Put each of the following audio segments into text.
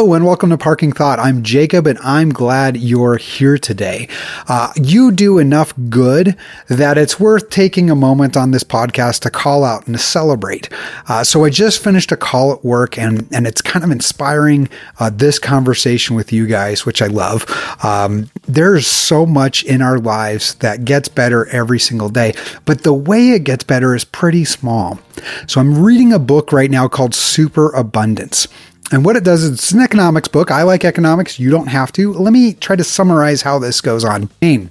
Hello and welcome to Parking Thought. I'm Jacob and I'm glad you're here today. Uh, you do enough good that it's worth taking a moment on this podcast to call out and to celebrate. Uh, so I just finished a call at work and, and it's kind of inspiring uh, this conversation with you guys, which I love. Um, there's so much in our lives that gets better every single day, but the way it gets better is pretty small. So I'm reading a book right now called Super Abundance. And what it does is it's an economics book. I like economics. You don't have to. Let me try to summarize how this goes on. Maine.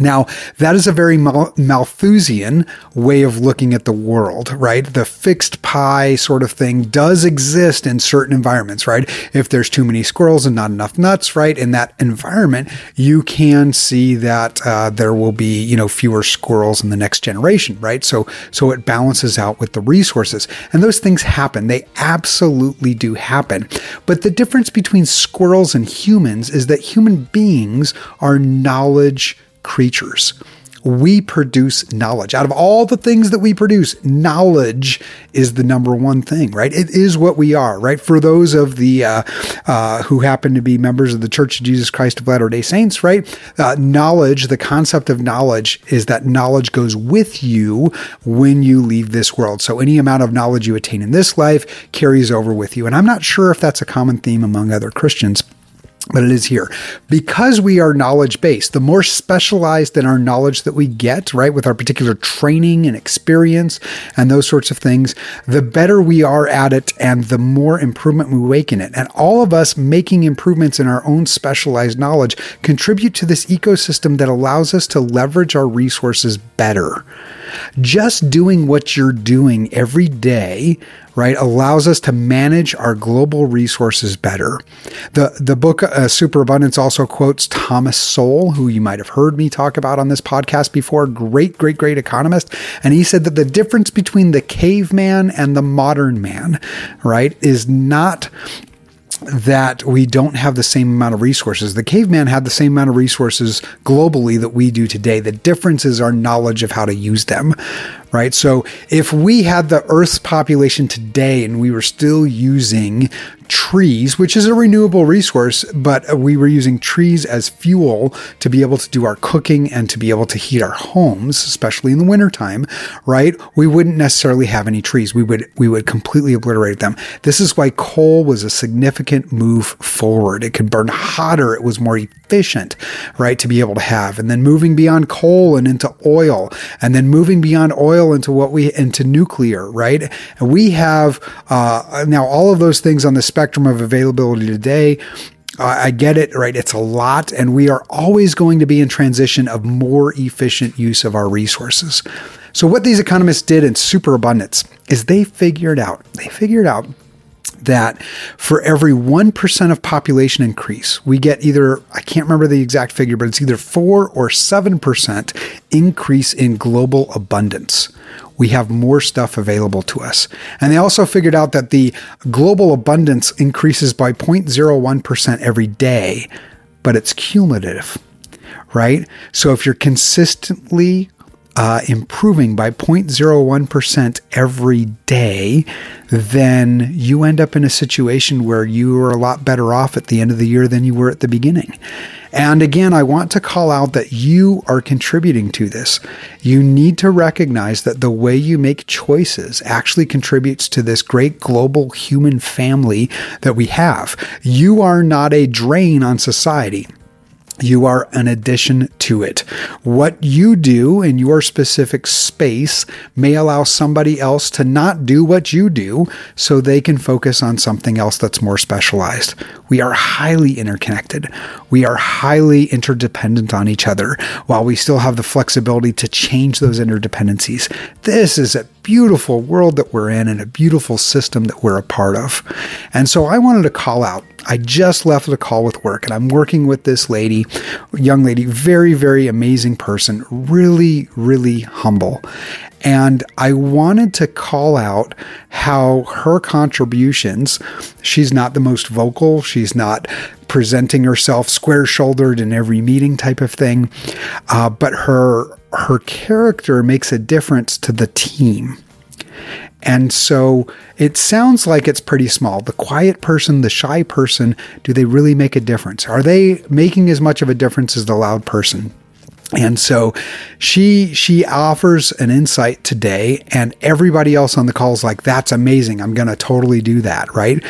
Now, that is a very Malthusian way of looking at the world, right? The fixed pie sort of thing does exist in certain environments, right? If there's too many squirrels and not enough nuts, right? In that environment, you can see that uh, there will be, you know, fewer squirrels in the next generation, right? So, so it balances out with the resources. And those things happen. They absolutely do happen. But the difference between squirrels and humans is that human beings are knowledge creatures. We produce knowledge. Out of all the things that we produce, knowledge is the number one thing, right? It is what we are, right? For those of the uh, uh, who happen to be members of the Church of Jesus Christ of Latter day Saints, right? Uh, knowledge, the concept of knowledge is that knowledge goes with you when you leave this world. So any amount of knowledge you attain in this life carries over with you. And I'm not sure if that's a common theme among other Christians but it is here. Because we are knowledge based, the more specialized in our knowledge that we get, right, with our particular training and experience and those sorts of things, the better we are at it and the more improvement we make in it. And all of us making improvements in our own specialized knowledge contribute to this ecosystem that allows us to leverage our resources better. Just doing what you're doing every day right, allows us to manage our global resources better. The, the book uh, Superabundance also quotes Thomas Sowell, who you might have heard me talk about on this podcast before, great, great, great economist. And he said that the difference between the caveman and the modern man, right, is not that we don't have the same amount of resources. The caveman had the same amount of resources globally that we do today. The difference is our knowledge of how to use them, right? So if we had the Earth's population today and we were still using trees, which is a renewable resource, but we were using trees as fuel to be able to do our cooking and to be able to heat our homes, especially in the wintertime, right? We wouldn't necessarily have any trees. We would we would completely obliterate them. This is why coal was a significant move forward. It could burn hotter, it was more efficient, right, to be able to have. And then moving beyond coal and into oil, and then moving beyond oil oil into what we into nuclear, right? And we have uh, now all of those things on the spectrum of availability today. I get it, right? It's a lot, and we are always going to be in transition of more efficient use of our resources. So, what these economists did in superabundance is they figured out, they figured out that for every 1% of population increase, we get either, I can't remember the exact figure, but it's either 4 or 7% increase in global abundance. We have more stuff available to us. And they also figured out that the global abundance increases by 0.01% every day, but it's cumulative, right? So if you're consistently uh, improving by 0.01% every day, then you end up in a situation where you are a lot better off at the end of the year than you were at the beginning. And again, I want to call out that you are contributing to this. You need to recognize that the way you make choices actually contributes to this great global human family that we have. You are not a drain on society. You are an addition to it. What you do in your specific space may allow somebody else to not do what you do so they can focus on something else that's more specialized. We are highly interconnected. We are highly interdependent on each other while we still have the flexibility to change those interdependencies. This is a beautiful world that we're in and a beautiful system that we're a part of. And so I wanted to call out. I just left a call with work and I'm working with this lady, young lady, very, very amazing person, really, really humble. And I wanted to call out how her contributions, she's not the most vocal, she's not presenting herself square shouldered in every meeting type of thing, uh, but her her character makes a difference to the team And so it sounds like it's pretty small. The quiet person, the shy person, do they really make a difference? Are they making as much of a difference as the loud person? And so she she offers an insight today and everybody else on the call is like that's amazing. I'm going to totally do that, right?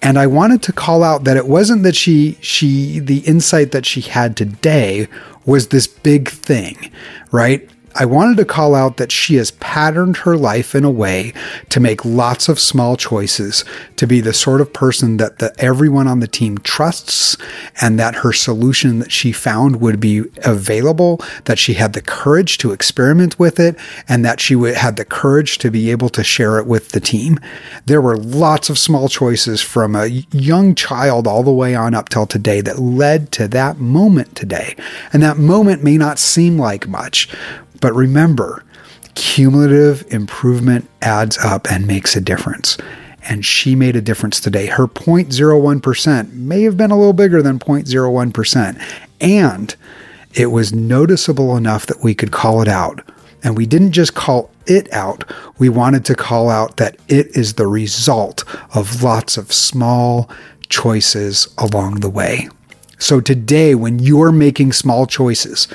And I wanted to call out that it wasn't that she she the insight that she had today was this big thing, right? I wanted to call out that she has patterned her life in a way to make lots of small choices, to be the sort of person that the, everyone on the team trusts, and that her solution that she found would be available, that she had the courage to experiment with it, and that she had the courage to be able to share it with the team. There were lots of small choices from a young child all the way on up till today that led to that moment today. And that moment may not seem like much, but remember, cumulative improvement adds up and makes a difference. And she made a difference today. Her 0.01% may have been a little bigger than 0.01%. And it was noticeable enough that we could call it out. And we didn't just call it out, we wanted to call out that it is the result of lots of small choices along the way. So today, when you're making small choices,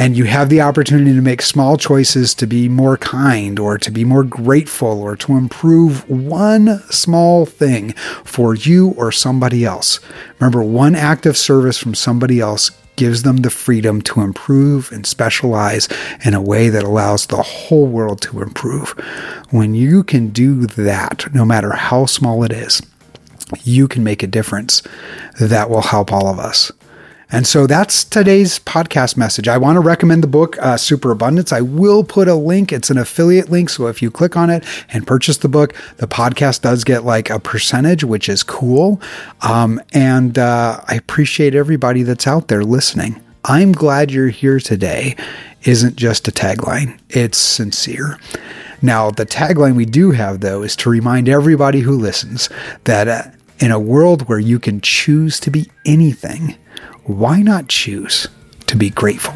and you have the opportunity to make small choices to be more kind or to be more grateful or to improve one small thing for you or somebody else. Remember, one act of service from somebody else gives them the freedom to improve and specialize in a way that allows the whole world to improve. When you can do that, no matter how small it is, you can make a difference that will help all of us. And so that's today's podcast message. I want to recommend the book, uh, Super Abundance. I will put a link. It's an affiliate link. So if you click on it and purchase the book, the podcast does get like a percentage, which is cool. Um, and uh, I appreciate everybody that's out there listening. I'm glad you're here today isn't just a tagline, it's sincere. Now, the tagline we do have, though, is to remind everybody who listens that uh, in a world where you can choose to be anything, why not choose to be grateful?